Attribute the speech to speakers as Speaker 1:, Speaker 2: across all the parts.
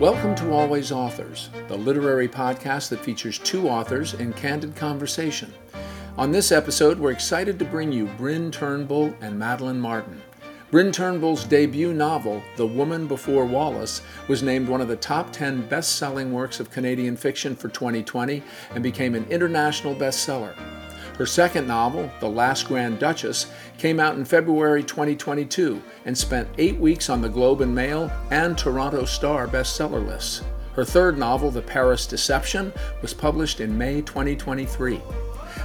Speaker 1: Welcome to Always Authors, the literary podcast that features two authors in candid conversation. On this episode, we're excited to bring you Bryn Turnbull and Madeline Martin. Bryn Turnbull's debut novel, The Woman Before Wallace, was named one of the top 10 best selling works of Canadian fiction for 2020 and became an international bestseller. Her second novel, The Last Grand Duchess, came out in February 2022 and spent eight weeks on the Globe and Mail and Toronto Star bestseller lists. Her third novel, The Paris Deception, was published in May 2023.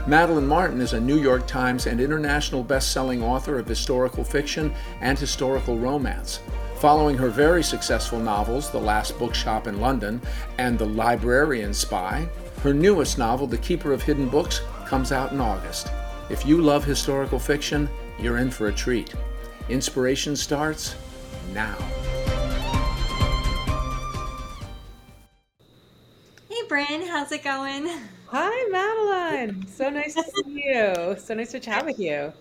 Speaker 1: Madeline Martin is a New York Times and international best-selling author of historical fiction and historical romance. Following her very successful novels, The Last Bookshop in London and The Librarian Spy, her newest novel, The Keeper of Hidden Books, comes out in August. If you love historical fiction, you're in for a treat. Inspiration starts now.
Speaker 2: Hey, Bryn, how's it going?
Speaker 3: Hi, Madeline. So nice to see you. So nice to chat with you.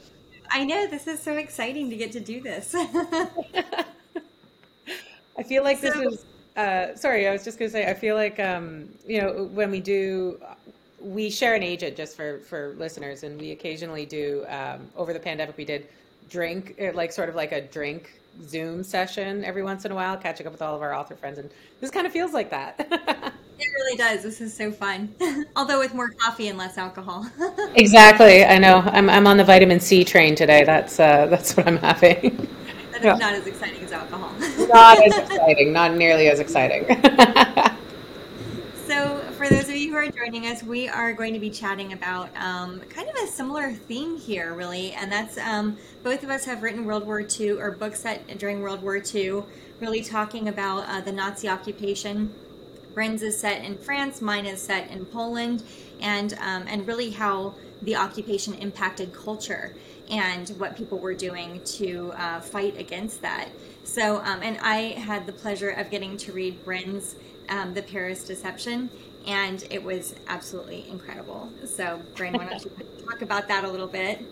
Speaker 2: I know this is so exciting to get to do this.
Speaker 3: I feel like this
Speaker 2: So-
Speaker 3: is. Uh, sorry, I was just going to say. I feel like um, you know when we do, we share an agent just for for listeners, and we occasionally do. Um, over the pandemic, we did drink uh, like sort of like a drink Zoom session every once in a while, catching up with all of our author friends, and this kind of feels like that.
Speaker 2: It really does. This is so fun. Although with more coffee and less alcohol.
Speaker 3: exactly. I know. I'm I'm on the vitamin C train today. That's uh, that's what I'm having.
Speaker 2: That is
Speaker 3: Yeah.
Speaker 2: not as exciting as alcohol.
Speaker 3: not as exciting. Not nearly as exciting.
Speaker 2: So, for those of who are joining us, we are going to be chatting about um, kind of a similar theme here, really, and that's um, both of us have written World War II or books set during World War II, really talking about uh, the Nazi occupation. Bryn's is set in France, mine is set in Poland, and um, and really how the occupation impacted culture and what people were doing to uh, fight against that. So, um, and I had the pleasure of getting to read Bryn's um, The Paris Deception, and it was absolutely incredible. So, Bryn, why don't you talk about that a little bit?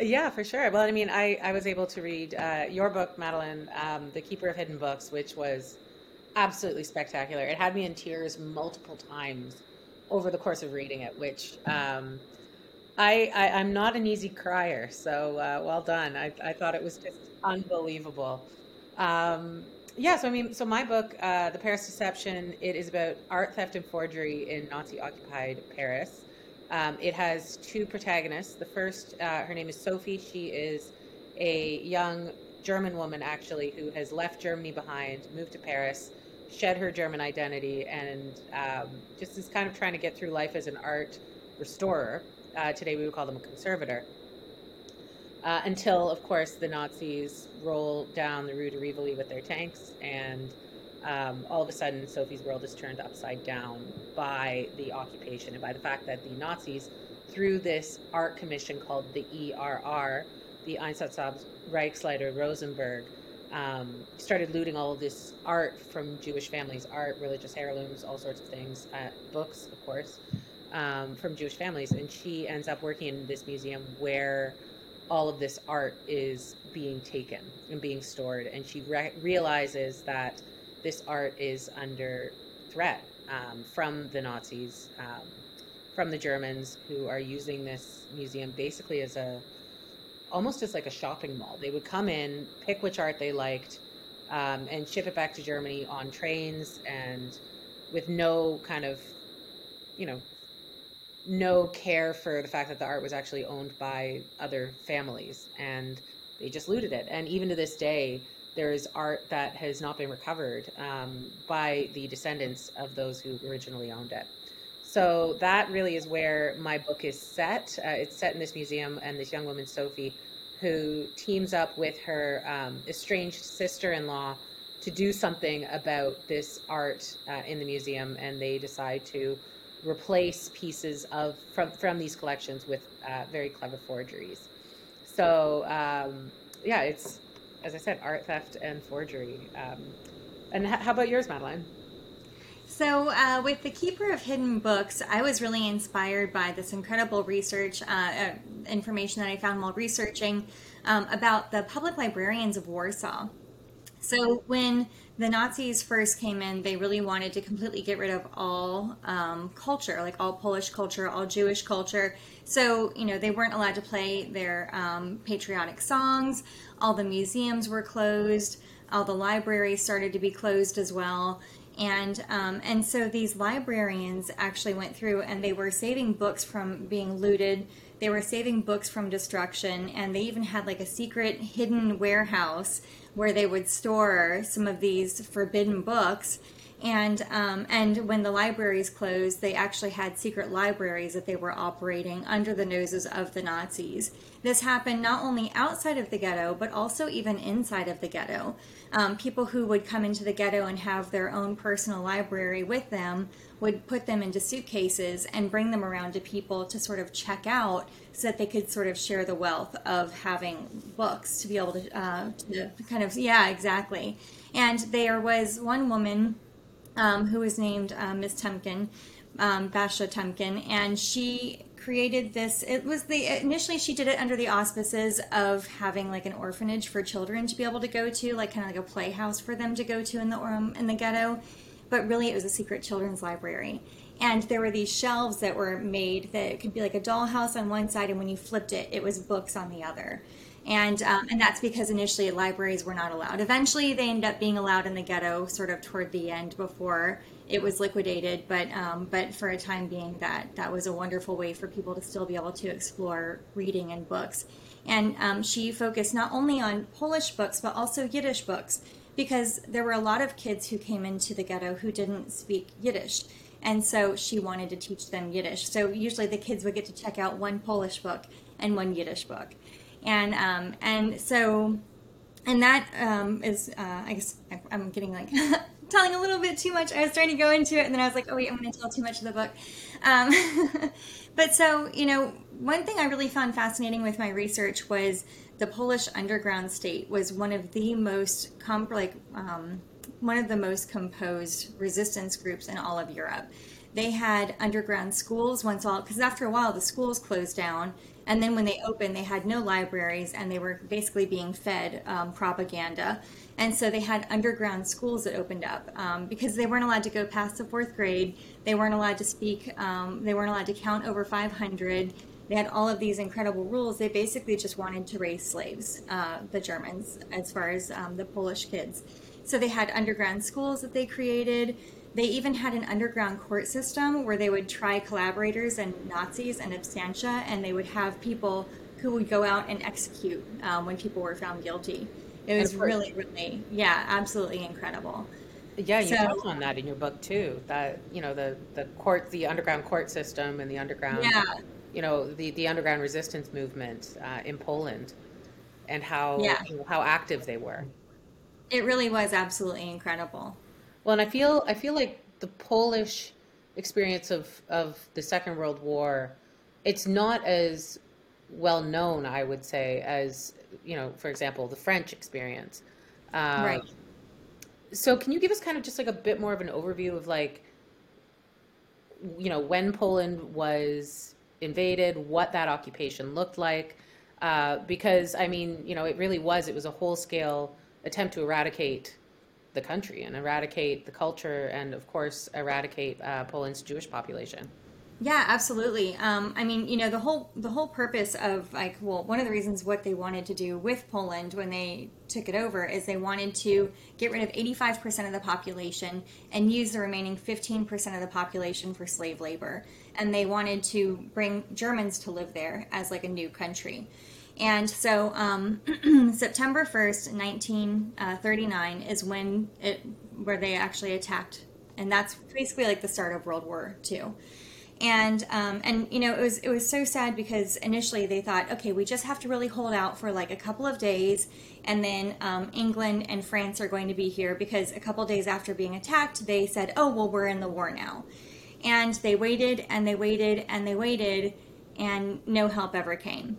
Speaker 3: Yeah, for sure. Well, I mean, I, I was able to read uh, your book, Madeline, um, The Keeper of Hidden Books, which was absolutely spectacular. It had me in tears multiple times over the course of reading it, which um, I, I, I'm not an easy crier, so uh, well done. I, I thought it was just unbelievable. Um, yeah, so I mean, so my book, uh, The Paris Deception, it is about art theft and forgery in Nazi occupied Paris. Um, it has two protagonists. The first, uh, her name is Sophie. She is a young German woman, actually, who has left Germany behind, moved to Paris, shed her German identity, and um, just is kind of trying to get through life as an art restorer. Uh, today we would call them a conservator. Uh, until, of course, the Nazis roll down the Rue de Rivoli with their tanks, and um, all of a sudden, Sophie's world is turned upside down by the occupation and by the fact that the Nazis, through this art commission called the ERR, the Einsatzstab Reichsleiter Rosenberg, um, started looting all of this art from Jewish families, art, religious heirlooms, all sorts of things, uh, books, of course, um, from Jewish families. And she ends up working in this museum where all of this art is being taken and being stored. And she re- realizes that this art is under threat um, from the Nazis, um, from the Germans who are using this museum basically as a almost as like a shopping mall. They would come in, pick which art they liked, um, and ship it back to Germany on trains and with no kind of, you know, no care for the fact that the art was actually owned by other families and they just looted it. And even to this day, there is art that has not been recovered um, by the descendants of those who originally owned it. So that really is where my book is set. Uh, it's set in this museum, and this young woman, Sophie, who teams up with her um, estranged sister in law to do something about this art uh, in the museum, and they decide to replace pieces of from, from these collections with uh, very clever forgeries. So, um, yeah, it's, as I said, art theft and forgery. Um, and h- how about yours, Madeline?
Speaker 2: So, uh, with the Keeper of Hidden Books, I was really inspired by this incredible research uh, uh, information that I found while researching um, about the public librarians of Warsaw. So when the Nazis first came in, they really wanted to completely get rid of all um, culture, like all Polish culture, all Jewish culture. So, you know, they weren't allowed to play their um, patriotic songs. All the museums were closed. All the libraries started to be closed as well. And um, and so these librarians actually went through and they were saving books from being looted. They were saving books from destruction, and they even had like a secret hidden warehouse where they would store some of these forbidden books. And um, and when the libraries closed, they actually had secret libraries that they were operating under the noses of the Nazis. This happened not only outside of the ghetto, but also even inside of the ghetto. Um, people who would come into the ghetto and have their own personal library with them would put them into suitcases and bring them around to people to sort of check out so that they could sort of share the wealth of having books to be able to, uh, to kind of, yeah, exactly. And there was one woman um, who was named uh, Miss Temkin, um, Basha Temkin, and she created this it was the initially she did it under the auspices of having like an orphanage for children to be able to go to like kind of like a playhouse for them to go to in the um, in the ghetto but really it was a secret children's library. And there were these shelves that were made that could be like a dollhouse on one side and when you flipped it it was books on the other and um, and that's because initially libraries were not allowed. Eventually, they ended up being allowed in the ghetto, sort of toward the end before it was liquidated. But um, but for a time being, that that was a wonderful way for people to still be able to explore reading and books. And um, she focused not only on Polish books but also Yiddish books because there were a lot of kids who came into the ghetto who didn't speak Yiddish. And so she wanted to teach them Yiddish. So usually the kids would get to check out one Polish book and one Yiddish book and um, and so and that um, is uh, I guess I'm getting like telling a little bit too much. I was trying to go into it, and then I was like, oh wait, I'm going to tell too much of the book. Um, but so you know, one thing I really found fascinating with my research was the Polish underground state was one of the most comp- like um, one of the most composed resistance groups in all of Europe. They had underground schools once all because after a while the schools closed down and then when they opened, they had no libraries and they were basically being fed um, propaganda. And so they had underground schools that opened up um, because they weren't allowed to go past the fourth grade. They weren't allowed to speak, um, they weren't allowed to count over 500. They had all of these incredible rules. They basically just wanted to raise slaves, uh, the Germans, as far as um, the Polish kids. So they had underground schools that they created. They even had an underground court system where they would try collaborators and Nazis and absentia, and they would have people who would go out and execute um, when people were found guilty. It was really, really, yeah, absolutely incredible.
Speaker 3: Yeah, you so, touch on that in your book too. That you know the the court, the underground court system, and the underground, yeah. you know, the the underground resistance movement uh, in Poland, and how yeah. you know, how active they were.
Speaker 2: It really was absolutely incredible.
Speaker 3: Well, and I feel I feel like the Polish experience of of the Second World War, it's not as well known, I would say, as you know, for example, the French experience. Um, right. So, can you give us kind of just like a bit more of an overview of like, you know, when Poland was invaded, what that occupation looked like? Uh, because I mean, you know, it really was. It was a whole scale attempt to eradicate the country and eradicate the culture and, of course, eradicate uh, Poland's Jewish population.
Speaker 2: Yeah, absolutely. Um, I mean, you know, the whole the whole purpose of like, well, one of the reasons what they wanted to do with Poland when they took it over is they wanted to get rid of 85% of the population and use the remaining 15% of the population for slave labor, and they wanted to bring Germans to live there as like a new country. And so um, September 1st, 1939 is when it where they actually attacked. And that's basically like the start of World War II. And um, and you know it was it was so sad because initially they thought okay we just have to really hold out for like a couple of days. And then um, England and France are going to be here because a couple days after being attacked they said oh well we're in the war now. And they waited and they waited and they waited and no help ever came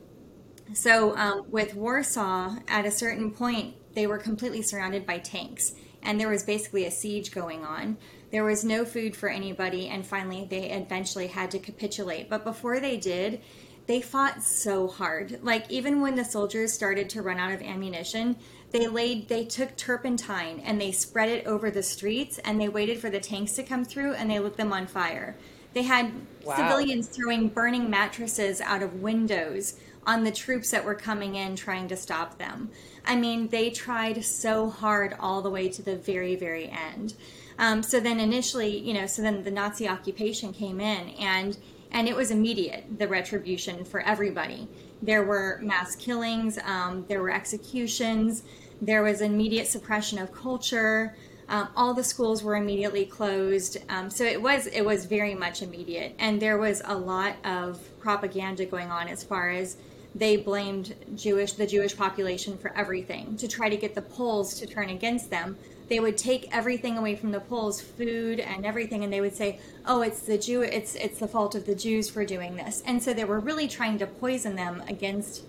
Speaker 2: so um, with Warsaw, at a certain point, they were completely surrounded by tanks, and there was basically a siege going on. There was no food for anybody, and finally, they eventually had to capitulate. But before they did, they fought so hard. Like even when the soldiers started to run out of ammunition, they laid they took turpentine and they spread it over the streets and they waited for the tanks to come through and they lit them on fire. They had wow. civilians throwing burning mattresses out of windows on the troops that were coming in trying to stop them. I mean, they tried so hard all the way to the very, very end. Um, so then initially, you know, so then the Nazi occupation came in and and it was immediate the retribution for everybody. There were mass killings, um, there were executions, there was immediate suppression of culture. Um, all the schools were immediately closed, um, so it was it was very much immediate, and there was a lot of propaganda going on as far as they blamed Jewish the Jewish population for everything to try to get the Poles to turn against them. They would take everything away from the Poles, food and everything, and they would say, "Oh, it's the Jew. It's it's the fault of the Jews for doing this." And so they were really trying to poison them against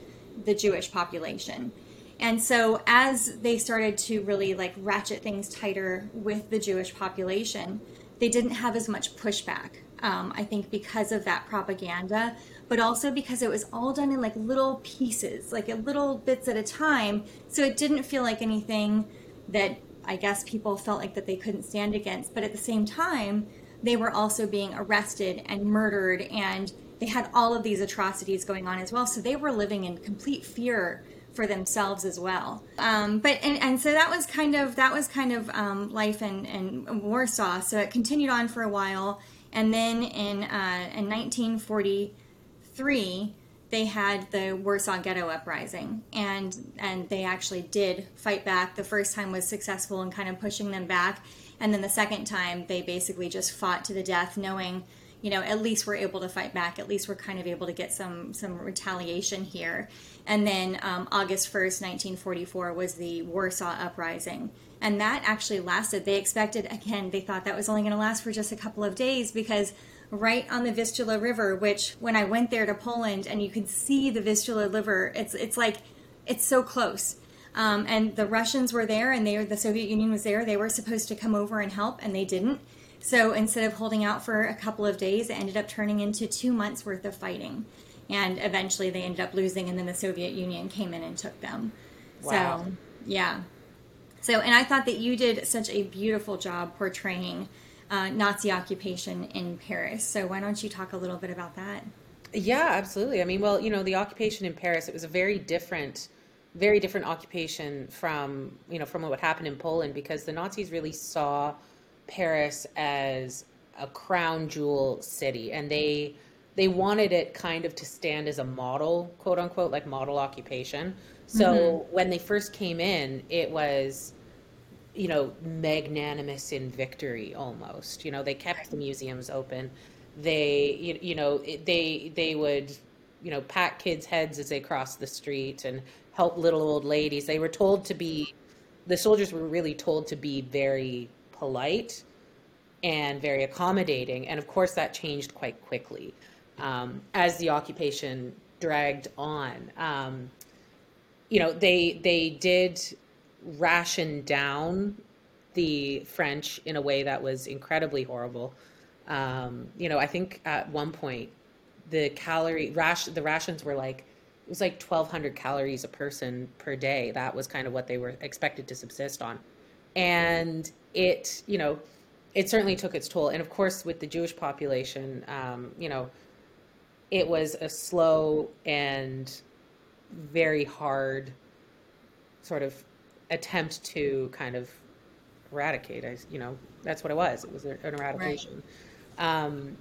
Speaker 2: the Jewish population. And so as they started to really like ratchet things tighter with the Jewish population, they didn't have as much pushback. Um, I think because of that propaganda, but also because it was all done in like little pieces, like little bits at a time. So it didn't feel like anything that I guess people felt like that they couldn't stand against. But at the same time, they were also being arrested and murdered and they had all of these atrocities going on as well. So they were living in complete fear for themselves as well. Um, but and, and so that was kind of that was kind of um, life in, in Warsaw. So it continued on for a while, and then in uh, in 1943 they had the Warsaw Ghetto Uprising, and and they actually did fight back. The first time was successful in kind of pushing them back, and then the second time they basically just fought to the death, knowing you know at least we're able to fight back. At least we're kind of able to get some some retaliation here. And then um, august 1st 1944 was the warsaw uprising and that actually lasted they expected again they thought that was only going to last for just a couple of days because right on the vistula river which when i went there to poland and you can see the vistula river it's it's like it's so close um, and the russians were there and they the soviet union was there they were supposed to come over and help and they didn't so instead of holding out for a couple of days, it ended up turning into two months worth of fighting. And eventually they ended up losing, and then the Soviet Union came in and took them. Wow. So, yeah. So, and I thought that you did such a beautiful job portraying uh, Nazi occupation in Paris. So, why don't you talk a little bit about that?
Speaker 3: Yeah, absolutely. I mean, well, you know, the occupation in Paris, it was a very different very different occupation from you know from what happened in Poland because the Nazis really saw Paris as a crown jewel city, and they they wanted it kind of to stand as a model, quote unquote, like model occupation. So mm-hmm. when they first came in, it was you know magnanimous in victory almost. You know they kept the museums open. They you, know they they would you know pat kids' heads as they crossed the street and help little old ladies. They were told to be the soldiers were really told to be very polite and very accommodating. And of course, that changed quite quickly um, as the occupation dragged on. Um, you know, they they did ration down the French in a way that was incredibly horrible. Um, you know, I think at one point the calorie ration the rations were like it was like 1200 calories a person per day. That was kind of what they were expected to subsist on. And it, you know, it certainly took its toll. And of course, with the Jewish population, um, you know, it was a slow and very hard sort of attempt to kind of eradicate. I, you know, that's what it was. It was an eradication. Right. Um,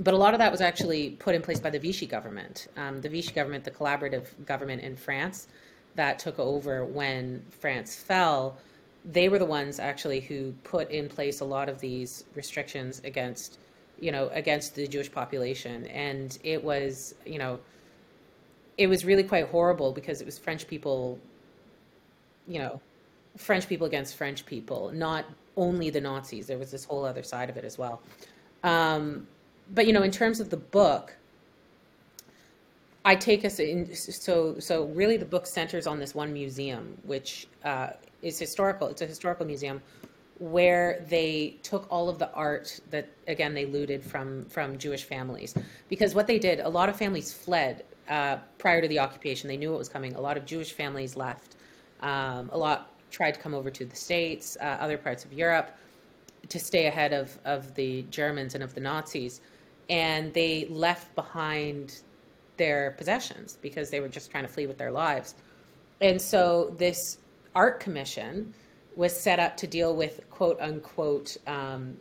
Speaker 3: but a lot of that was actually put in place by the Vichy government. Um, the Vichy government, the collaborative government in France, that took over when France fell they were the ones actually who put in place a lot of these restrictions against you know against the Jewish population and it was you know it was really quite horrible because it was French people you know French people against French people not only the Nazis there was this whole other side of it as well. Um, but you know in terms of the book I take us in so so really the book centers on this one museum which uh, is historical. It's a historical museum where they took all of the art that again they looted from from Jewish families. Because what they did a lot of families fled uh, prior to the occupation. They knew it was coming. A lot of Jewish families left um, a lot tried to come over to the states uh, other parts of Europe to stay ahead of of the Germans and of the Nazis and they left behind their possessions because they were just trying to flee with their lives and so this art commission was set up to deal with quote unquote, um,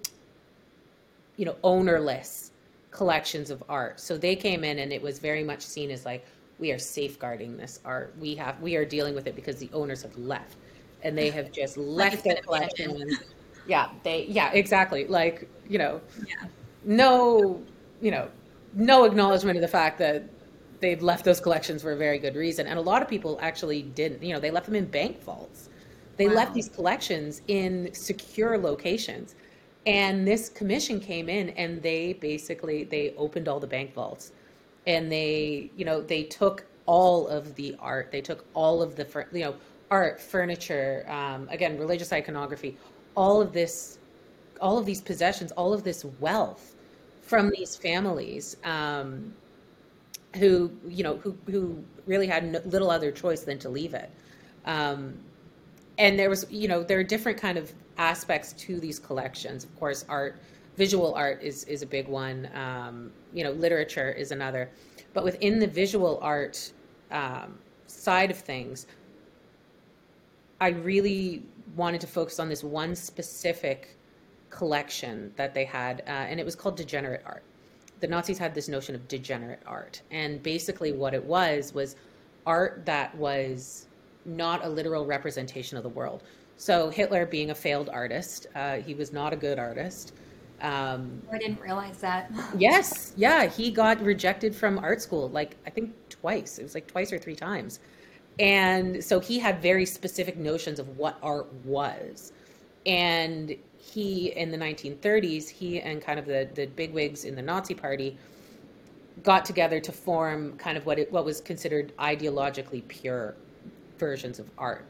Speaker 3: you know, ownerless collections of art. So they came in and it was very much seen as like, we are safeguarding this art. We have, we are dealing with it because the owners have left and they have just left their collections. Yeah, they, yeah, exactly. Like, you know, yeah. no, you know, no acknowledgement of the fact that they've left those collections for a very good reason. And a lot of people actually didn't, you know, they left them in bank vaults they wow. left these collections in secure locations. And this commission came in and they basically they opened all the bank vaults and they, you know, they took all of the art. They took all of the, you know, art, furniture, um, again, religious iconography, all of this, all of these possessions, all of this wealth from these families um, who, you know, who, who really had no, little other choice than to leave it. Um, and there was you know there are different kind of aspects to these collections of course art visual art is is a big one um, you know literature is another but within the visual art um, side of things i really wanted to focus on this one specific collection that they had uh, and it was called degenerate art the nazis had this notion of degenerate art and basically what it was was art that was not a literal representation of the world. So Hitler, being a failed artist, uh, he was not a good artist.
Speaker 2: Um, I didn't realize that.
Speaker 3: yes, yeah, he got rejected from art school like I think twice. It was like twice or three times, and so he had very specific notions of what art was. And he, in the 1930s, he and kind of the the bigwigs in the Nazi Party got together to form kind of what it, what was considered ideologically pure versions of art.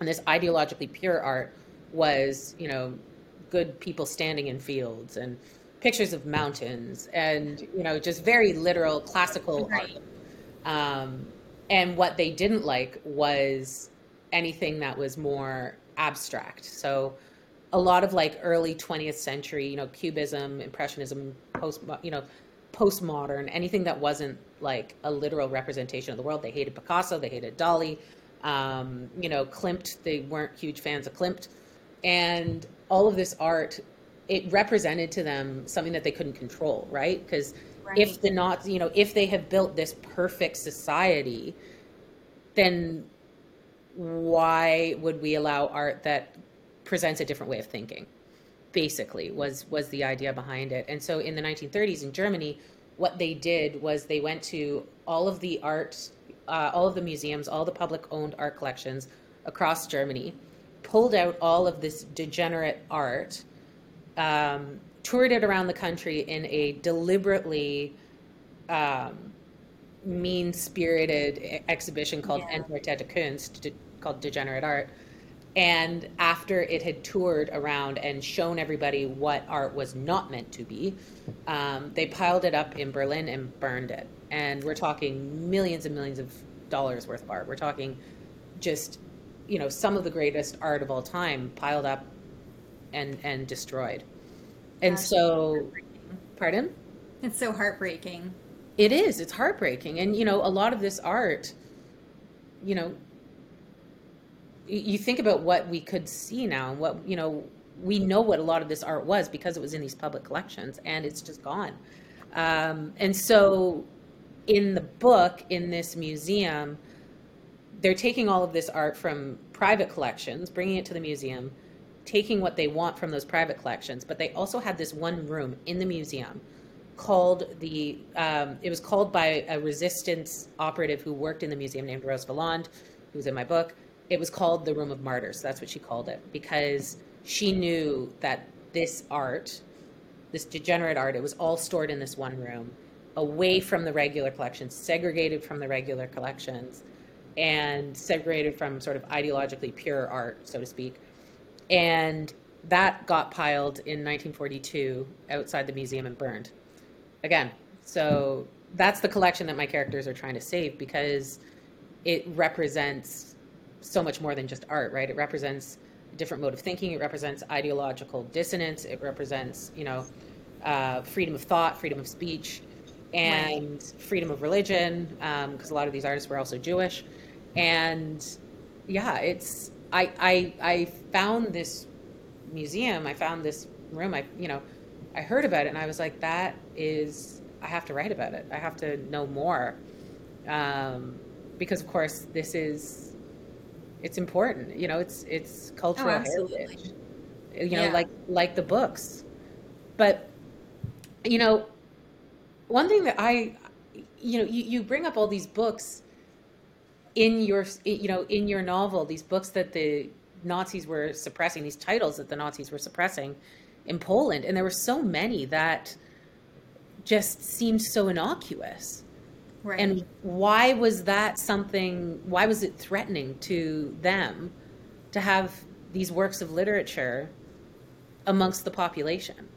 Speaker 3: And this ideologically pure art was, you know, good people standing in fields and pictures of mountains and, you know, just very literal classical right. art. Um, and what they didn't like was anything that was more abstract. So a lot of like early 20th century, you know, cubism, impressionism, post, you know, postmodern, anything that wasn't like a literal representation of the world. They hated Picasso, they hated Dali, um, you know, Klimt, they weren't huge fans of Klimt. And all of this art, it represented to them something that they couldn't control, right? Because right. if the not, you know, if they have built this perfect society, then why would we allow art that presents a different way of thinking? Basically, was was the idea behind it. And so in the 1930s in Germany, what they did was they went to all of the art uh, all of the museums, all the public owned art collections across Germany, pulled out all of this degenerate art, um, toured it around the country in a deliberately um, mean spirited exhibition called yeah. Kunst, called Degenerate Art. And after it had toured around and shown everybody what art was not meant to be, um, they piled it up in Berlin and burned it and we're talking millions and millions of dollars worth of art. We're talking just, you know, some of the greatest art of all time piled up and and destroyed. And Gosh, so, pardon?
Speaker 2: It's so heartbreaking.
Speaker 3: It is. It's heartbreaking, and you know, a lot of this art, you know, you think about what we could see now, and what you know, we know what a lot of this art was because it was in these public collections, and it's just gone. Um, and so in the book in this museum they're taking all of this art from private collections bringing it to the museum taking what they want from those private collections but they also had this one room in the museum called the um, it was called by a resistance operative who worked in the museum named rose Valland, who was in my book. It was called the room of martyrs. That's what she called it because she knew that this art this degenerate art it was all stored in this one room away from the regular collections, segregated from the regular collections, and segregated from sort of ideologically pure art, so to speak. And that got piled in 1942 outside the museum and burned. Again, so that's the collection that my characters are trying to save because it represents so much more than just art, right? It represents a different mode of thinking. It represents ideological dissonance. It represents, you know, uh, freedom of thought, freedom of speech, and right. freedom of religion, because um, a lot of these artists were also Jewish. And yeah, it's I I I found this museum. I found this room. I you know, I heard about it, and I was like, that is I have to write about it. I have to know more. Um, because of course this is it's important you know it's it's cultural oh, heritage you know yeah. like like the books but you know one thing that i you know you, you bring up all these books in your you know in your novel these books that the nazis were suppressing these titles that the nazis were suppressing in poland and there were so many that just seemed so innocuous Right. And why was that something, why was it threatening to them to have these works of literature amongst the population?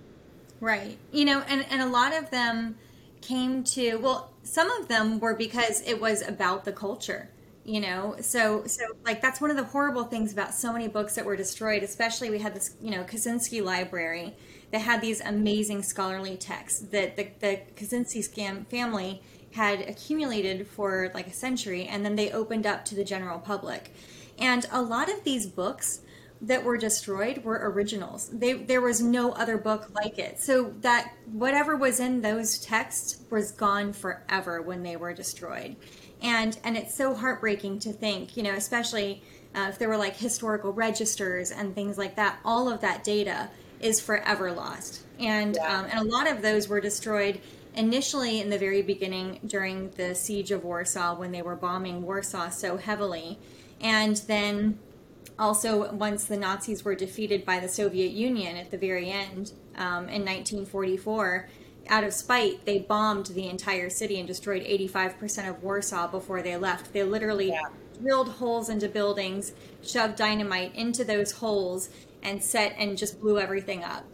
Speaker 2: Right. You know, and, and a lot of them came to, well, some of them were because it was about the culture you know so so like that's one of the horrible things about so many books that were destroyed especially we had this you know Krasinski library that had these amazing scholarly texts that the, the Krasinski family had accumulated for like a century and then they opened up to the general public. And a lot of these books that were destroyed were originals. They, there was no other book like it. So that whatever was in those texts was gone forever when they were destroyed. And and it's so heartbreaking to think, you know, especially uh, if there were like historical registers and things like that, all of that data is forever lost. And yeah. um, and a lot of those were destroyed initially in the very beginning during the siege of Warsaw when they were bombing Warsaw so heavily. And then also, once the Nazis were defeated by the Soviet Union at the very end um, in 1944, out of spite, they bombed the entire city and destroyed 85% of Warsaw before they left. They literally yeah. drilled holes into buildings, shoved dynamite into those holes, and set and just blew everything up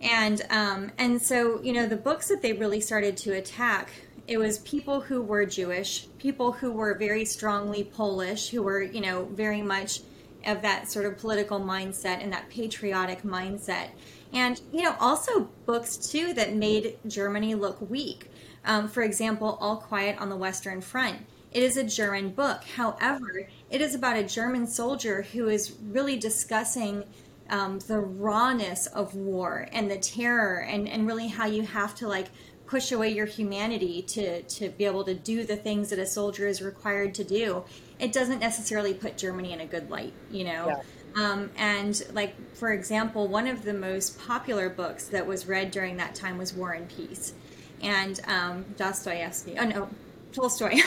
Speaker 2: and um, and so you know the books that they really started to attack it was people who were Jewish, people who were very strongly Polish, who were you know very much of that sort of political mindset and that patriotic mindset, and you know also books too that made Germany look weak. Um, for example, All Quiet on the Western Front. It is a German book. However, it is about a German soldier who is really discussing um, the rawness of war and the terror and, and really how you have to like push away your humanity to to be able to do the things that a soldier is required to do it doesn't necessarily put germany in a good light you know yeah. Um, and like for example one of the most popular books that was read during that time was war and peace. And um, dostoevsky oh no tolstoy.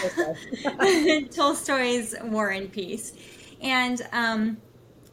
Speaker 2: Tolstoy's war and peace. And um,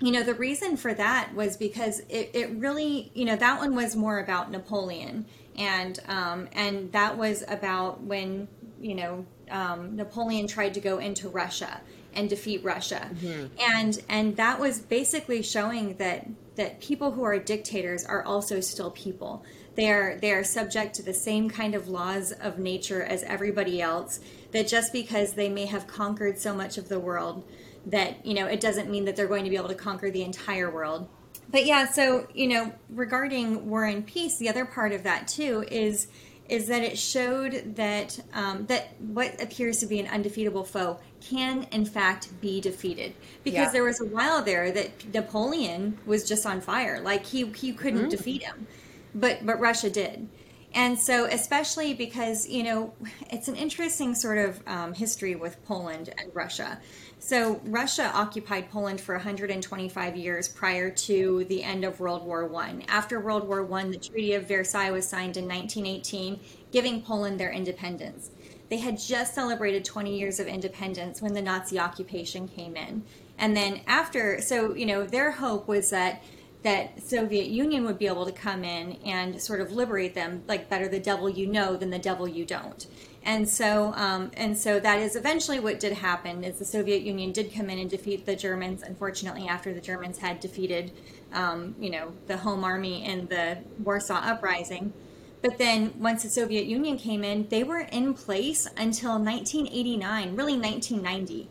Speaker 2: you know the reason for that was because it, it really you know that one was more about napoleon. And um, and that was about when you know um, napoleon tried to go into russia and defeat russia. Mm-hmm. and and that was basically showing that that people who are dictators are also still people. They are they are subject to the same kind of laws of nature as everybody else that just because they may have conquered so much of the world that you know it doesn't mean that they're going to be able to conquer the entire world. But yeah so you know regarding war and peace the other part of that too is is that it showed that um, that what appears to be an undefeatable foe can in fact be defeated because yeah. there was a while there that Napoleon was just on fire like he he couldn't mm-hmm. defeat him but but Russia did and so especially because you know it's an interesting sort of um, history with Poland and Russia so Russia occupied Poland for 125 years prior to the end of World War One. After World War One, the Treaty of Versailles was signed in 1918, giving Poland their independence. They had just celebrated 20 years of independence when the Nazi occupation came in. And then after, so, you know, their hope was that that Soviet Union would be able to come in and sort of liberate them, like better the devil you know than the devil you don't. And so, um, and so that is eventually what did happen. Is the Soviet Union did come in and defeat the Germans. Unfortunately, after the Germans had defeated, um, you know, the Home Army in the Warsaw Uprising. But then once the Soviet Union came in, they were in place until 1989, really 1990.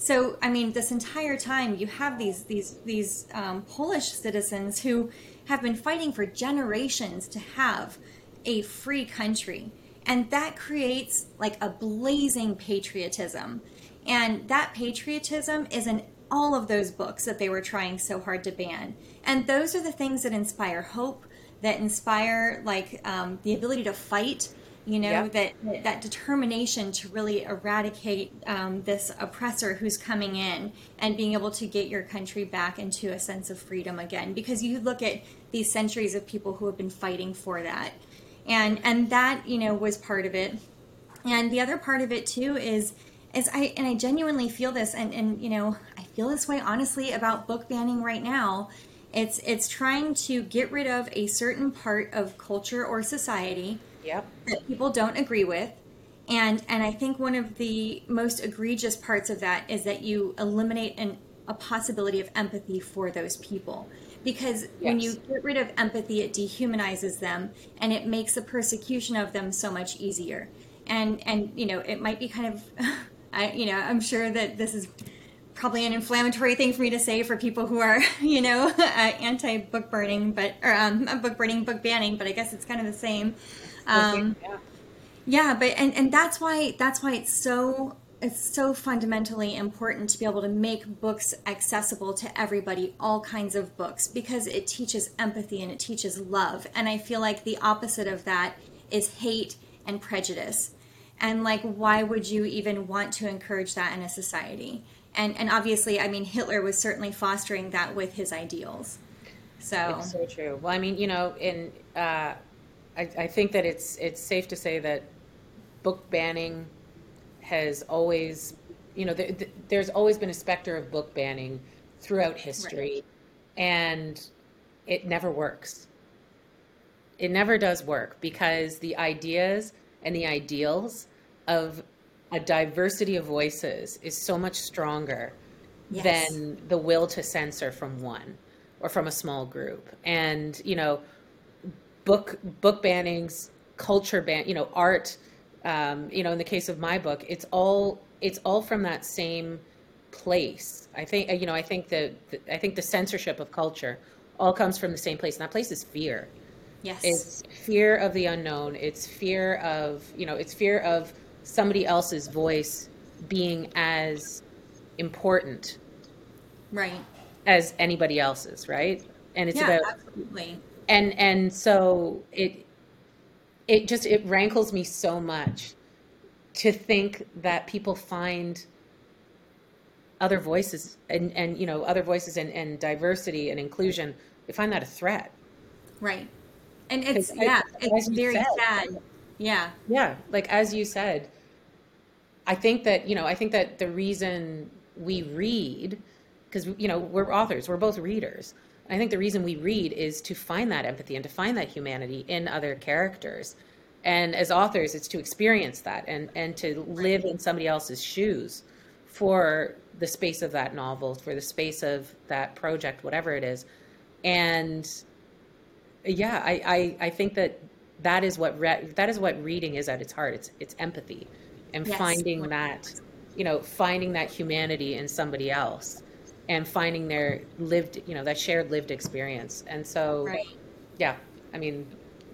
Speaker 2: So I mean, this entire time you have these these these um, Polish citizens who have been fighting for generations to have a free country, and that creates like a blazing patriotism, and that patriotism is in all of those books that they were trying so hard to ban, and those are the things that inspire hope, that inspire like um, the ability to fight you know yeah. that that determination to really eradicate um, this oppressor who's coming in and being able to get your country back into a sense of freedom again. Because you look at these centuries of people who have been fighting for that. And and that you know was part of it. And the other part of it too is is I and I genuinely feel this and and you know I feel this way honestly about book banning right now it's it's trying to get rid of a certain part of culture or society
Speaker 3: yep.
Speaker 2: that people don't agree with. And and I think one of the most egregious parts of that is that you eliminate an, a possibility of empathy for those people. Because yes. when you get rid of empathy, it dehumanizes them and it makes the persecution of them so much easier. And and you know, it might be kind of I you know, I'm sure that this is probably an inflammatory thing for me to say for people who are, you know, uh, anti book burning, but or um, book burning, book banning. But I guess it's kind of the same. Um, yeah. yeah, but and and that's why that's why it's so it's so fundamentally important to be able to make books accessible to everybody, all kinds of books, because it teaches empathy and it teaches love. And I feel like the opposite of that is hate and prejudice. And like, why would you even want to encourage that in a society? And and obviously, I mean, Hitler was certainly fostering that with his ideals. So
Speaker 3: it's so true. Well, I mean, you know, in uh, I, I think that it's it's safe to say that book banning has always, you know, th- th- there's always been a specter of book banning throughout history, right. and it never works. It never does work because the ideas and the ideals of a diversity of voices is so much stronger yes. than the will to censor from one or from a small group. And, you know, book book bannings, culture ban, you know, art. Um, you know, in the case of my book, it's all it's all from that same place. I think you know. I think the, the I think the censorship of culture all comes from the same place, and that place is fear.
Speaker 2: Yes,
Speaker 3: it's fear of the unknown. It's fear of you know. It's fear of somebody else's voice being as important,
Speaker 2: right,
Speaker 3: as anybody else's, right? And it's
Speaker 2: yeah,
Speaker 3: about
Speaker 2: absolutely.
Speaker 3: And and so it it just it rankles me so much to think that people find other voices and and you know other voices and, and diversity and inclusion they find that a threat.
Speaker 2: Right. And it's yeah it's very said, sad. Yeah.
Speaker 3: Yeah like as you said i think that you know i think that the reason we read because you know we're authors we're both readers I think the reason we read is to find that empathy and to find that humanity in other characters. And as authors, it's to experience that and, and to live in somebody else's shoes for the space of that novel, for the space of that project, whatever it is. And yeah, I, I, I think that that is what re- that is what reading is at its heart. It's it's empathy and yes. finding that, you know, finding that humanity in somebody else and finding their lived, you know, that shared lived experience. And so,
Speaker 2: right.
Speaker 3: yeah, I mean,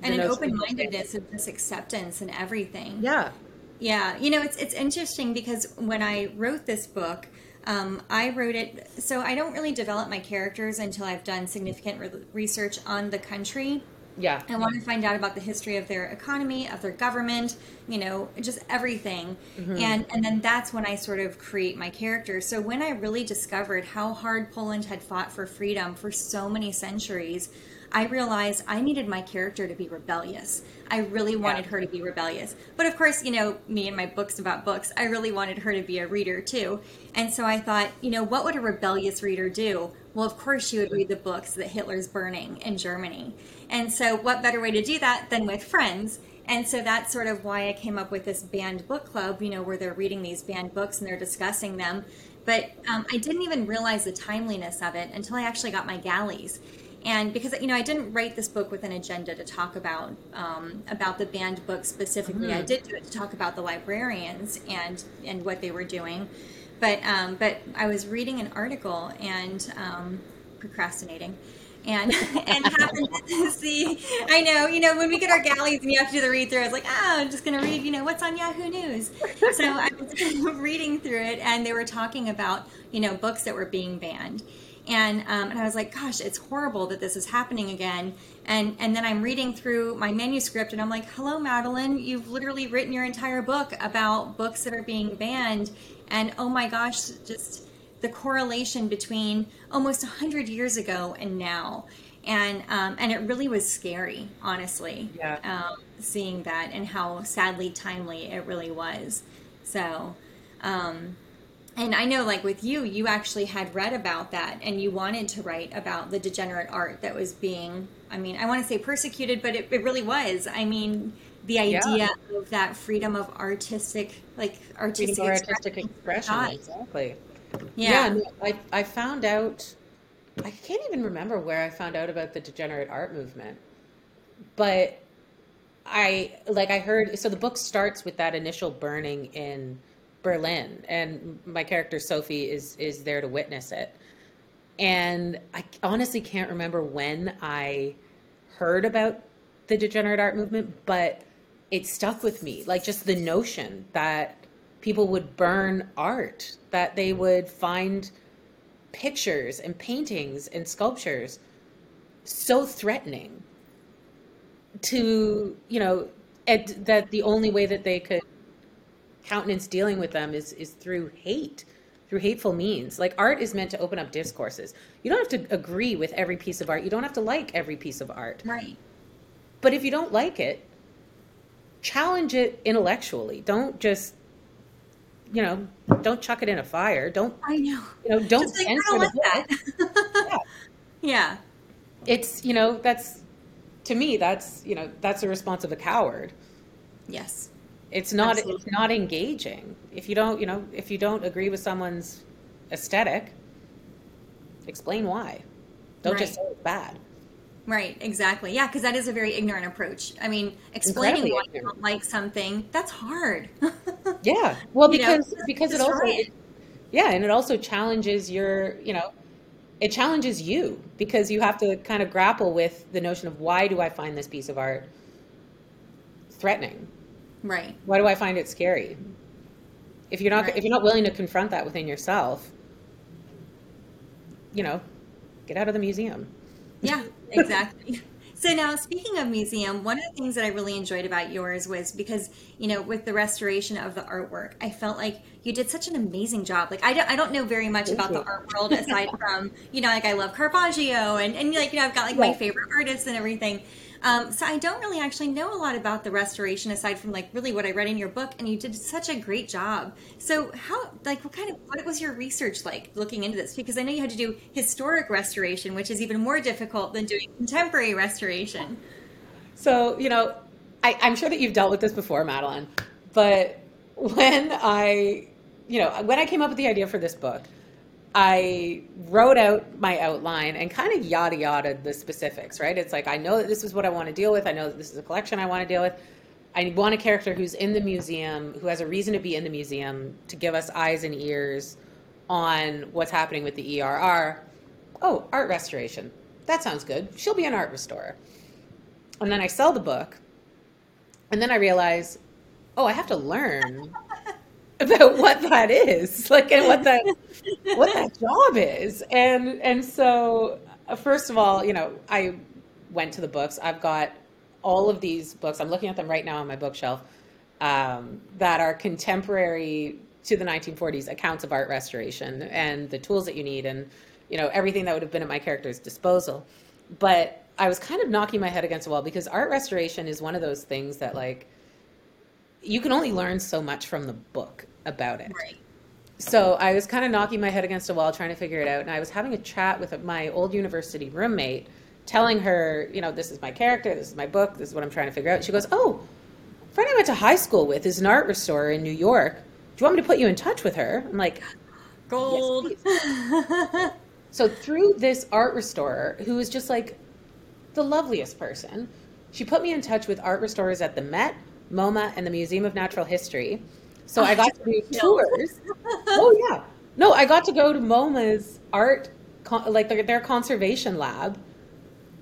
Speaker 2: and an open mindedness and this acceptance and everything.
Speaker 3: Yeah.
Speaker 2: Yeah. You know, it's, it's interesting because when I wrote this book, um, I wrote it, so I don't really develop my characters until I've done significant re- research on the country
Speaker 3: yeah.
Speaker 2: I want to find out about the history of their economy, of their government, you know, just everything. Mm-hmm. And and then that's when I sort of create my character. So when I really discovered how hard Poland had fought for freedom for so many centuries, I realized I needed my character to be rebellious. I really wanted yeah. her to be rebellious. But of course, you know, me and my books about books, I really wanted her to be a reader too. And so I thought, you know, what would a rebellious reader do? well, of course she would read the books that Hitler's burning in Germany. And so, what better way to do that than with friends? And so that's sort of why I came up with this banned book club, you know, where they're reading these banned books and they're discussing them. But um, I didn't even realize the timeliness of it until I actually got my galleys. And because you know, I didn't write this book with an agenda to talk about um, about the banned book specifically. Mm-hmm. I did do it to talk about the librarians and and what they were doing. But um, but I was reading an article and um, procrastinating and and happened to see. I know, you know, when we get our galleys and you have to do the read through, I was like, oh, I'm just going to read, you know, what's on Yahoo News. So I was reading through it, and they were talking about, you know, books that were being banned. And, um, and I was like, gosh, it's horrible that this is happening again. And and then I'm reading through my manuscript, and I'm like, hello, Madeline, you've literally written your entire book about books that are being banned, and oh my gosh, just the correlation between almost 100 years ago and now and um, and it really was scary honestly
Speaker 3: yeah.
Speaker 2: um, seeing that and how sadly timely it really was so um, and i know like with you you actually had read about that and you wanted to write about the degenerate art that was being i mean i want to say persecuted but it, it really was i mean the idea yeah. of that freedom of artistic like artistic,
Speaker 3: artistic expression, expression exactly yeah, yeah I, I found out i can't even remember where i found out about the degenerate art movement. But i like i heard so the book starts with that initial burning in berlin and my character sophie is is there to witness it. And i honestly can't remember when i heard about the degenerate art movement but it stuck with me. Like just the notion that people would burn art, that they would find pictures and paintings and sculptures so threatening to, you know, that the only way that they could countenance dealing with them is is through hate through hateful means. Like art is meant to open up discourses. You don't have to agree with every piece of art. You don't have to like every piece of art.
Speaker 2: Right.
Speaker 3: But if you don't like it challenge it intellectually. Don't just you know, don't chuck it in a fire. Don't
Speaker 2: I know.
Speaker 3: You know, don't like, censor
Speaker 2: like that. yeah. yeah.
Speaker 3: It's you know that's to me that's you know that's the response of a coward.
Speaker 2: Yes.
Speaker 3: It's not Absolutely. it's not engaging. If you don't you know if you don't agree with someone's aesthetic, explain why. Don't right. just say it's bad.
Speaker 2: Right, exactly. Yeah, because that is a very ignorant approach. I mean, explaining why you don't like something, that's hard.
Speaker 3: yeah. Well, because you know, because it also it. Yeah, and it also challenges your, you know, it challenges you because you have to kind of grapple with the notion of why do I find this piece of art threatening?
Speaker 2: Right.
Speaker 3: Why do I find it scary? If you're not right. if you're not willing to confront that within yourself, you know, get out of the museum.
Speaker 2: Yeah, exactly. So now, speaking of museum, one of the things that I really enjoyed about yours was because you know, with the restoration of the artwork, I felt like you did such an amazing job. Like I don't, I don't know very much Thank about you. the art world aside from you know, like I love Caravaggio and and like you know, I've got like my favorite artists and everything. Um, so I don't really actually know a lot about the restoration aside from like really what I read in your book, and you did such a great job. So how like what kind of what was your research like looking into this? Because I know you had to do historic restoration, which is even more difficult than doing contemporary restoration.
Speaker 3: So you know, I, I'm sure that you've dealt with this before, Madeline, but when I, you know, when I came up with the idea for this book, I wrote out my outline and kind of yada yada the specifics, right? It's like, I know that this is what I want to deal with. I know that this is a collection I want to deal with. I want a character who's in the museum, who has a reason to be in the museum to give us eyes and ears on what's happening with the ERR. Oh, art restoration. That sounds good. She'll be an art restorer. And then I sell the book. And then I realize, oh, I have to learn about what that is like and what that what that job is. And and so uh, first of all you know i went to the books. I've got all of these books. I'm looking at them right now on my bookshelf um, that are contemporary to the 1940s accounts of art restoration and the tools that you need and you know everything that would have been at my character's disposal. But i was kind of knocking my head against a wall because art restoration is one of those things that like you can only learn so much from the book about it.
Speaker 2: Right.
Speaker 3: so I was kind of knocking my head against a wall trying to figure it out. And I was having a chat with my old university roommate, telling her, you know, this is my character, this is my book, this is what I'm trying to figure out. She goes, Oh, a friend I went to high school with is an art restorer in New York. Do you want me to put you in touch with her? I'm like,
Speaker 2: Gold.
Speaker 3: Yes, so through this art restorer, who is just like the loveliest person, she put me in touch with art restorers at the Met, MoMA, and the Museum of Natural History. So I oh, got to do tours. oh yeah, no, I got to go to MoMA's art, like their, their conservation lab,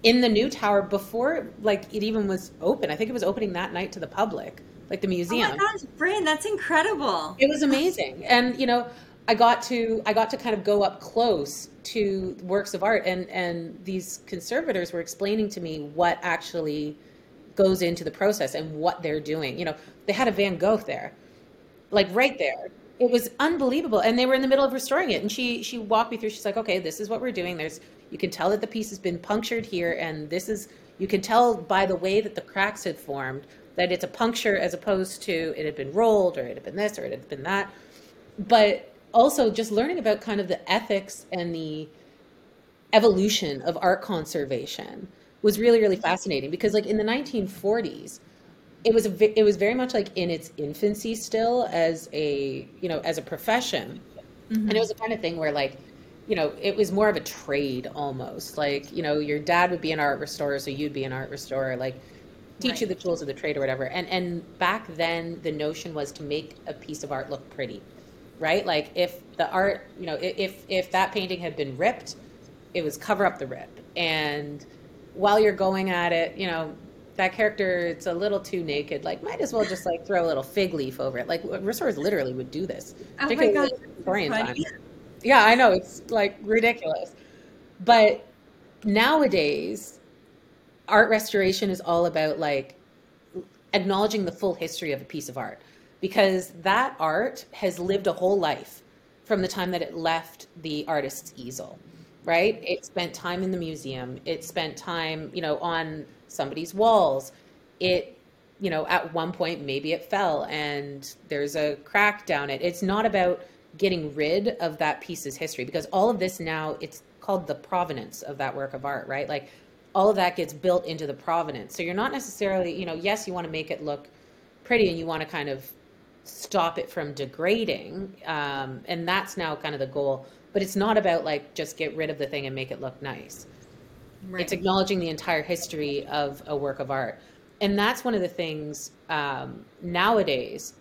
Speaker 3: in the new tower before like it even was open. I think it was opening that night to the public, like the museum.
Speaker 2: Oh my gosh, Bryn, that's incredible.
Speaker 3: It was amazing, and you know, I got to I got to kind of go up close to works of art, and and these conservators were explaining to me what actually goes into the process and what they're doing. You know, they had a Van Gogh there like right there. It was unbelievable, and they were in the middle of restoring it. And she she walked me through. She's like, "Okay, this is what we're doing. There's you can tell that the piece has been punctured here, and this is you can tell by the way that the cracks had formed that it's a puncture as opposed to it had been rolled or it had been this or it had been that." But also just learning about kind of the ethics and the evolution of art conservation was really really fascinating because like in the 1940s it was a, it was very much like in its infancy still as a you know as a profession. Mm-hmm. and it was the kind of thing where like you know it was more of a trade almost. Like you know your dad would be an art restorer so you'd be an art restorer like teach right. you the tools of the trade or whatever. And and back then the notion was to make a piece of art look pretty right? Like if the art you know if if that painting had been ripped it was cover up the rip. And while you're going at it you know that character it's a little too naked like might as well just like throw a little fig leaf over it. Like restorers literally would do this.
Speaker 2: Oh my god
Speaker 3: time. yeah i know it's like ridiculous. But nowadays art restoration is all about like acknowledging the full history of a piece of art. Because that art has lived a whole life from the time that it left the artist's easel right it spent time in the museum it spent time you know on somebody's walls. It, you know, at one point maybe it fell and there's a crack down it. It's not about getting rid of that piece's history because all of this now it's called the provenance of that work of art, right? Like all of that gets built into the provenance. So you're not necessarily, you know, yes, you want to make it look pretty and you want to kind of stop it from degrading. Um, and that's now kind of the goal. But it's not about like just get rid of the thing and make it look nice. Right. It's acknowledging the entire history of a work of art. And that's one of the things um, nowadays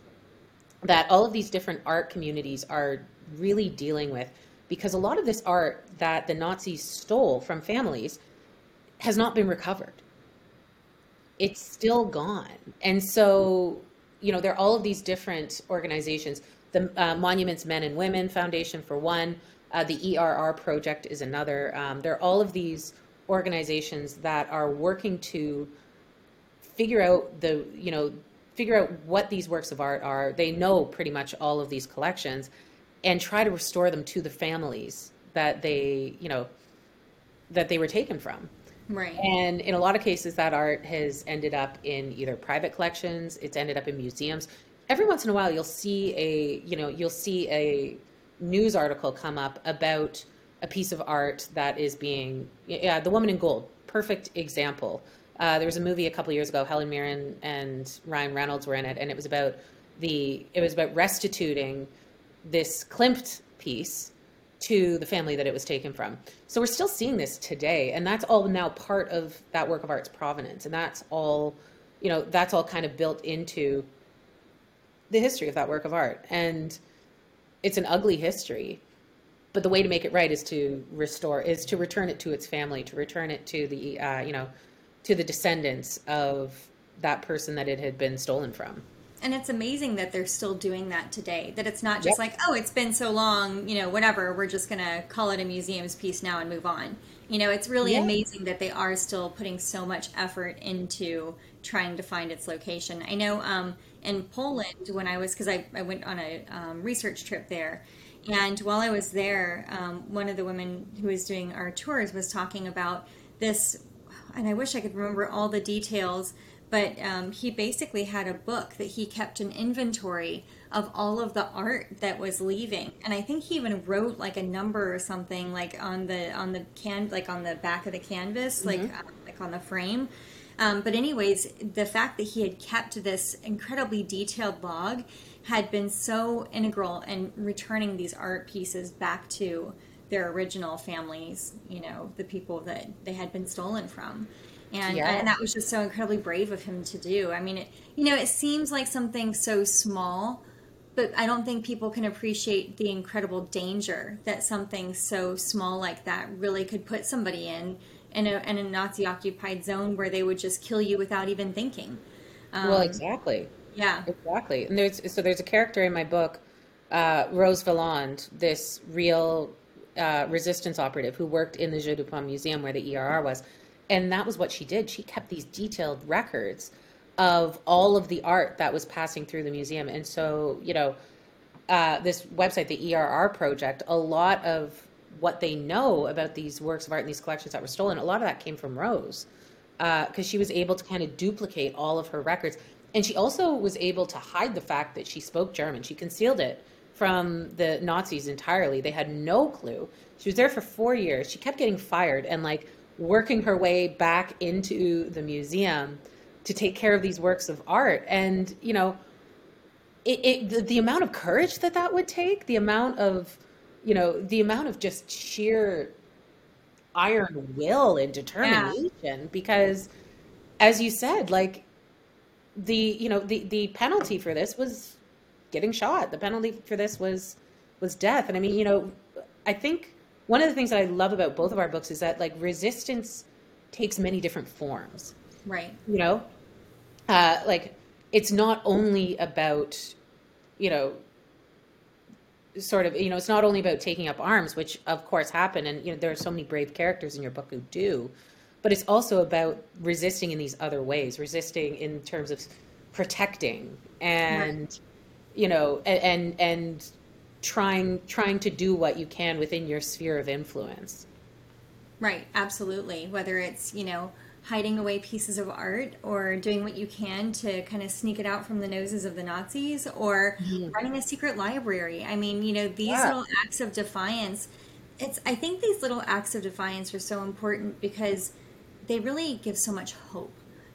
Speaker 3: that all of these different art communities are really dealing with because a lot of this art that the Nazis stole from families has not been recovered. It's still gone. And so, you know, there are all of these different organizations. The uh, Monuments Men and Women Foundation, for one, uh, the ERR Project is another. Um, there are all of these organizations that are working to figure out the you know figure out what these works of art are. They know pretty much all of these collections and try to restore them to the families that they you know that they were taken from.
Speaker 2: Right.
Speaker 3: And in a lot of cases that art has ended up in either private collections it's ended up in museums. Every once in a while you'll see a you know you'll see a news article come up about a piece of art that is being yeah the woman in gold perfect example. Uh, there was a movie a couple years ago helen mirren and ryan reynolds were in it and it was about the it was about restituting this klimt piece to the family that it was taken from. So we're still seeing this today and that's all now part of that work of art's provenance and that's all you know that's all kind of built into the history of that work of art. And it's an ugly history but the way to make it right is to restore is to return it to its family to return it to the uh, you know to the descendants of that person that it had been stolen from.
Speaker 2: And it's amazing that they're still doing that today that it's not just yep. like oh it's been so long you know whatever we're just gonna call it a museum's piece now and move on. You know it's really amazing that they are still putting so much effort into trying to find its location. I know um, in poland when i was because I, I went on a um, research trip there. And while I was there, um, one of the women who was doing our tours was talking about this, and I wish I could remember all the details, but um, he basically had a book that he kept an inventory of all of the art that was leaving. And i think he even wrote like a number or something like on the on the can like on the back of the canvas mm-hmm. like uh, like on the frame um, but anyways the fact that he had kept this incredibly detailed log had been so integral in returning these art pieces back to their original families you know the people that they had been stolen from and yeah. and that was just so incredibly brave of him to do. I mean, it, you know, it seems like something so small, but I don't think people can appreciate the incredible danger that something so small like that really could put somebody in in a, in a Nazi occupied zone where they would just kill you without even thinking.
Speaker 3: Um, well, exactly.
Speaker 2: Yeah,
Speaker 3: exactly. And there's so there's a character in my book, uh, Rose Valland, this real uh, resistance operative who worked in the Jeu de Paume Museum where the ERR was and that was what she did. She kept these detailed records of all of the art that was passing through the museum. And so, you know, uh, this website, the ERR project, a lot of what they know about these works of art and these collections that were stolen, a lot of that came from Rose because uh, she was able to kind of duplicate all of her records. And she also was able to hide the fact that she spoke German. She concealed it from the Nazis entirely. They had no clue. She was there for four years. She kept getting fired. And like working her way back into the museum to take care of these works of art and you know it, it the, the, amount of courage that that would take the amount of you know the amount of just sheer iron will and determination yeah. because as you said like the you know the the penalty for this was getting shot the penalty for this was was death and i mean you know i think one of the things that I love about both of our books is that like resistance takes many different forms.
Speaker 2: Right.
Speaker 3: You know, uh, like it's not only about, you know, sort of, you know, it's not only about taking up arms, which of course happen, and you know, there are so many brave characters in your book who do, but it's also about resisting in these other ways, resisting in terms of protecting and, right. you know, and and, and trying trying to do what you can within your sphere of influence.
Speaker 2: Right, absolutely. Whether it's, you know, hiding away pieces of art or doing what you can to kind of sneak it out from the noses of the Nazis or mm-hmm. running a secret library. I mean, you know, these yeah. little acts of defiance, it's I think these little acts of defiance are so important because they really give so much hope.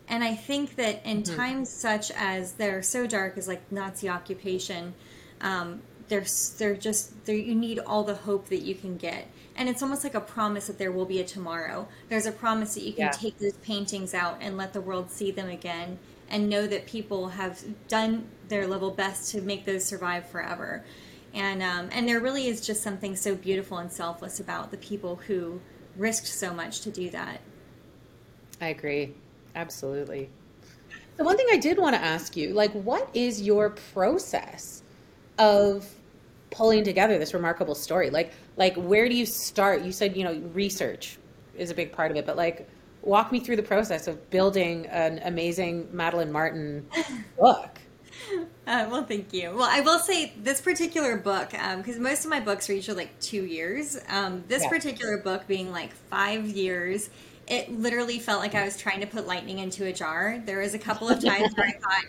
Speaker 2: And I think that in mm-hmm. times such as they're so dark as like Nazi occupation, um, they're they're just they're, you need all the hope that you can get and it's almost like a promise that there will be a tomorrow. There's a promise that you can yeah. take those paintings out and let the world see them again and know that people have done their level best to make those survive forever. And um, and there really is just something so beautiful and selfless about the people who risked so much to do that.
Speaker 3: I agree. Absolutely. The one thing i did want to ask you like what is your process of pulling together this remarkable story? Like, like where do you start? You said, you know, research is a big part of it, but like, walk me through the process of building an amazing Madeline Martin book.
Speaker 2: Uh, well, thank you. Well, I will say this particular book, because um, most of my books are usually like two years. Um, this yeah. particular book being like five years, it literally felt like I was trying to put lightning into a jar. There was a couple of times where I thought,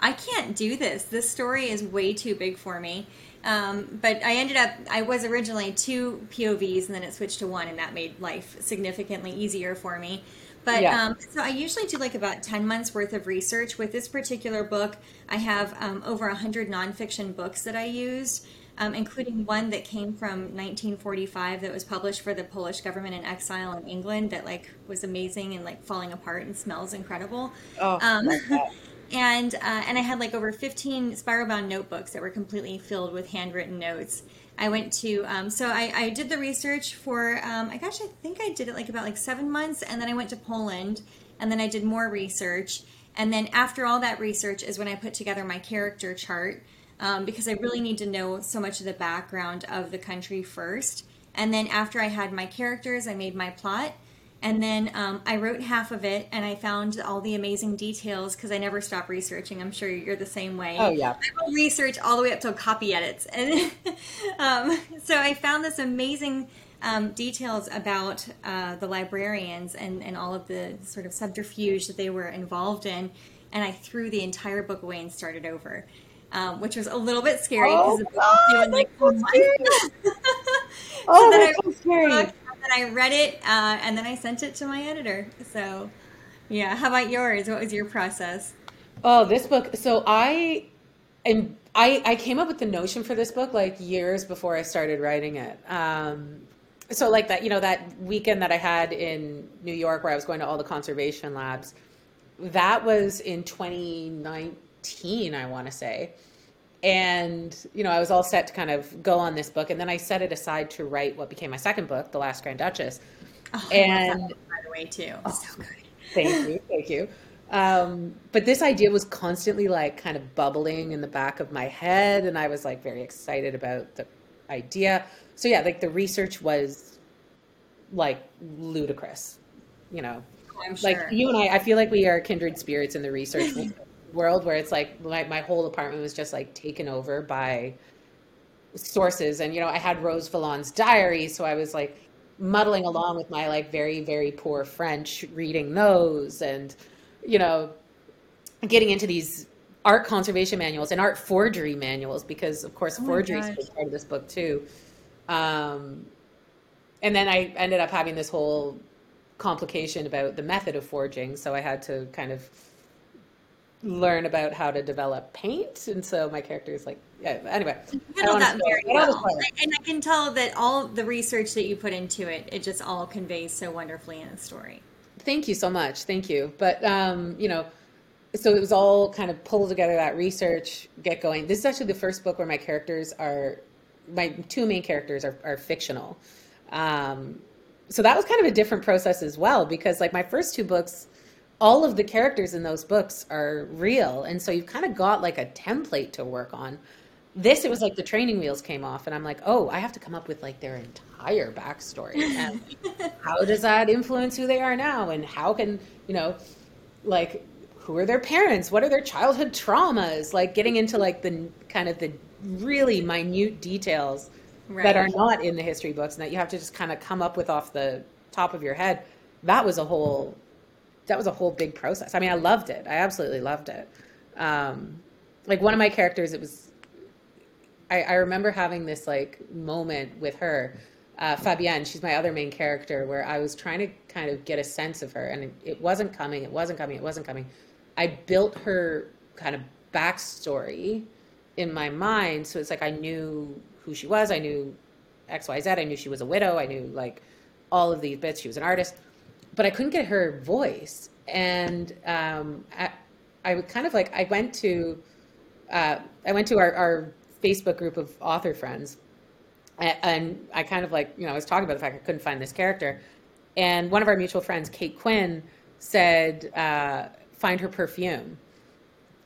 Speaker 2: I can't do this. This story is way too big for me. Um, but I ended up, I was originally two POVs and then it switched to one, and that made life significantly easier for me. But yeah. um, so I usually do like about 10 months worth of research. With this particular book, I have um, over 100 nonfiction books that I used, um, including one that came from 1945 that was published for the Polish government in exile in England that like was amazing and like falling apart and smells incredible. Oh, um, and uh, and I had like over 15 spiral bound notebooks that were completely filled with handwritten notes. I went to um, so I, I did the research for um, I gosh I think I did it like about like seven months, and then I went to Poland, and then I did more research, and then after all that research is when I put together my character chart um, because I really need to know so much of the background of the country first, and then after I had my characters, I made my plot and then um, I wrote half of it and I found all the amazing details because I never stop researching. I'm sure you're the same way.
Speaker 3: Oh, yeah.
Speaker 2: I will research all the way up to copy edits. And um, so I found this amazing um, details about uh, the librarians and, and all of the sort of subterfuge that they were involved in. And I threw the entire book away and started over, um, which was a little bit scary
Speaker 3: Oh,
Speaker 2: because
Speaker 3: God,
Speaker 2: doing like
Speaker 3: so. Oh, that's
Speaker 2: I
Speaker 3: so scary.
Speaker 2: And I read it, uh, and then I sent it to my editor. So, yeah. How about yours? What was your process?
Speaker 3: Oh, this book. So I and I I came up with the notion for this book like years before I started writing it. Um, so like that, you know, that weekend that I had in New York where I was going to all the conservation labs, that was in 2019, I want to say. And, you know, I was all set to kind of go on this book. And then I set it aside to write what became my second book, The Last Grand Duchess.
Speaker 2: Oh, I love that
Speaker 3: And
Speaker 2: book, by the way, too. so good.
Speaker 3: Thank you, thank you. Um, but this idea was constantly like kind of bubbling in the back of my head, and I was like very excited about the idea. So yeah, like the research was like ludicrous, you know.
Speaker 2: I'm
Speaker 3: Like
Speaker 2: sure.
Speaker 3: you and I, I feel like we are kindred spirits in the research world, where it's like my my whole apartment was just like taken over by sources, and you know, I had Rose Valland's diary, so I was like muddling along with my like very very poor French, reading those, and you know, getting into these art conservation manuals and art forgery manuals because of course
Speaker 2: Oh
Speaker 3: forgery is a
Speaker 2: gosh.
Speaker 3: big part of this book too. Um, and then I ended up having this whole complication about the method of forging, so I had to kind of learn about how to develop paint, and so my character is like, yeah. Anyway, I
Speaker 2: handled that very
Speaker 3: I don't wanna
Speaker 2: well. And I can tell that all the research that you put into it, it just all conveys so wonderfully in the story.
Speaker 3: Thank you so much. Thank you. But um, you know, so it was all kind of pull together that research, get going. This is actually the first book where my characters are my two main characters are, are fictional. Um, so that was kind of a different process as well because like my first two books, all of the characters in those books are real, and so you've kind of got like a template to work on. This it was like the training wheels came off, and I'm like, oh, I have to come up with like their entire backstory and how does that influence who they are now, and how can you know, like who are their parents, what are their childhood traumas, like getting into like the kind of the really minute details that are not in the history books and that you have to just kind of come up with off the top of your head. That was a whole that was a whole big process. I mean, I loved it. I absolutely loved it. Um, like one of my characters, it was. I, I remember having this like moment with her, uh, Fabienne. She's my other main character, where I was trying to kind of get a sense of her, and it, it wasn't coming. It wasn't coming. It wasn't coming. I built her kind of backstory in my mind, so it's like I knew who she was. I knew X, Y, Z. I knew she was a widow. I knew like all of these bits. She was an artist but I couldn't get her voice. And um, I, I would kind of like I went to uh, I went to our, our Facebook group of author friends, and I kind of like you know I was talking about the fact I couldn't find this character, and one of our mutual friends, Kate Quinn, said uh, find her perfume,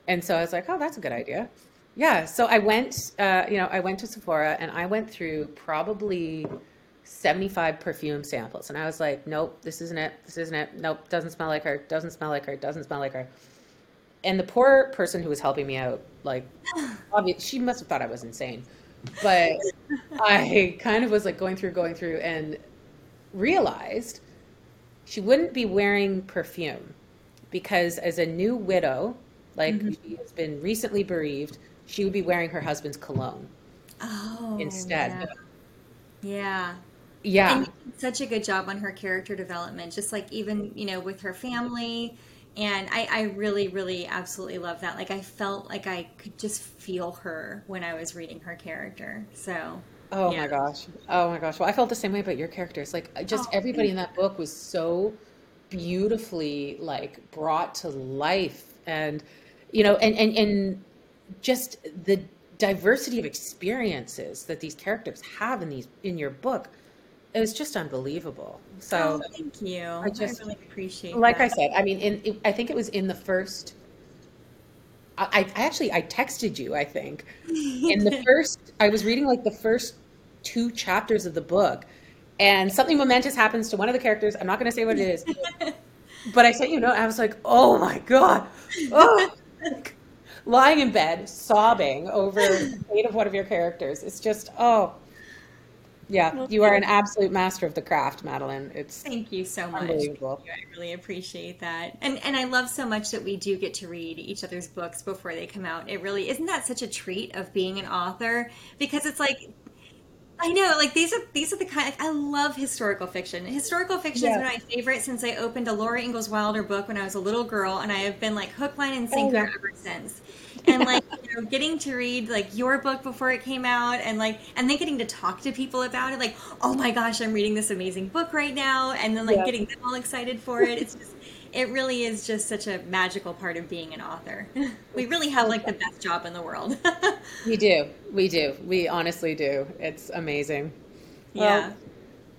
Speaker 3: and so I was like, oh, that's a good idea. Yeah, so I went, uh, you know, I went to Sephora and I went through probably 75 perfume samples. And I was like, nope, this isn't it. This isn't it. Nope, doesn't smell like her. Doesn't smell like her. Doesn't smell like her. And the poor person who was helping me out, like, obviously, she must have thought I was insane. But I kind of was like going through, going through, and realized she wouldn't be wearing perfume because as a new widow, like mm-hmm. she has been recently bereaved, she would be wearing her husband's cologne
Speaker 2: Oh,
Speaker 3: instead.
Speaker 2: Yeah. yeah.
Speaker 3: Yeah.
Speaker 2: And such a good job on her character development, just like even, you know, with her family. And I, I really, really absolutely love that. Like, I felt like I could just feel her when I was reading her character. So,
Speaker 3: Oh
Speaker 2: Yeah.
Speaker 3: my gosh. Oh my gosh. Well, I felt the same way about your characters. Like uh, just
Speaker 2: Oh,
Speaker 3: everybody in that book was so beautifully like brought to life and you know and and and just the diversity of experiences that these characters have in these in your book it was just unbelievable. So
Speaker 2: oh, thank you. I,
Speaker 3: I just-
Speaker 2: really appreciate it.
Speaker 3: like I said, I mean, in, it, I think it was in the first. I, I actually I texted you. I think in the first. I was reading like the first two chapters of the book, and something momentous happens to one of the characters. I'm not going to say what it is, but I sent you a note. I was like, oh my god, oh. lying in bed sobbing over the fate of one of your characters. It's just oh. Yeah, you are an absolute master of the craft, Madeline. It's
Speaker 2: thank you so much.
Speaker 3: Unbelievable.
Speaker 2: I really appreciate that, and and I love so much that we do get to read each other's books before they come out. It really isn't that such a treat of being an author because it's like I know, like these are these are the kind. Like, I love historical fiction. Historical fiction has been my favorite since I opened a Laura Ingalls Wilder book when I was a little girl, and I have been like hook, line, and sinker oh, yeah. ever since and like you know getting to read like your book before it came out and like and then getting to talk to people about it like oh my gosh i'm reading this amazing book right now and then like yeah. getting them all excited for it it's just it really is just such a magical part of being an author we really have like the best job in the world
Speaker 3: we do we do we honestly do it's amazing yeah well,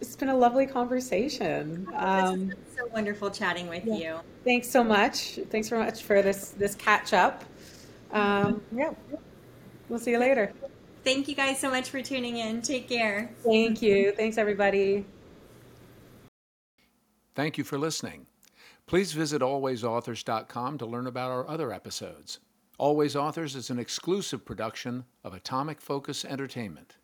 Speaker 3: it's been a lovely conversation.
Speaker 2: Um, so wonderful chatting with yeah. you.
Speaker 3: Thanks so much. Thanks so much for this this catch up. Um, yeah, we'll see you later.
Speaker 2: Thank you guys so much for tuning in. Take care.
Speaker 3: Thank you. Thanks, everybody.
Speaker 1: Thank you for listening. Please visit alwaysauthors.com to learn about our other episodes. Always Authors is an exclusive production of Atomic Focus Entertainment.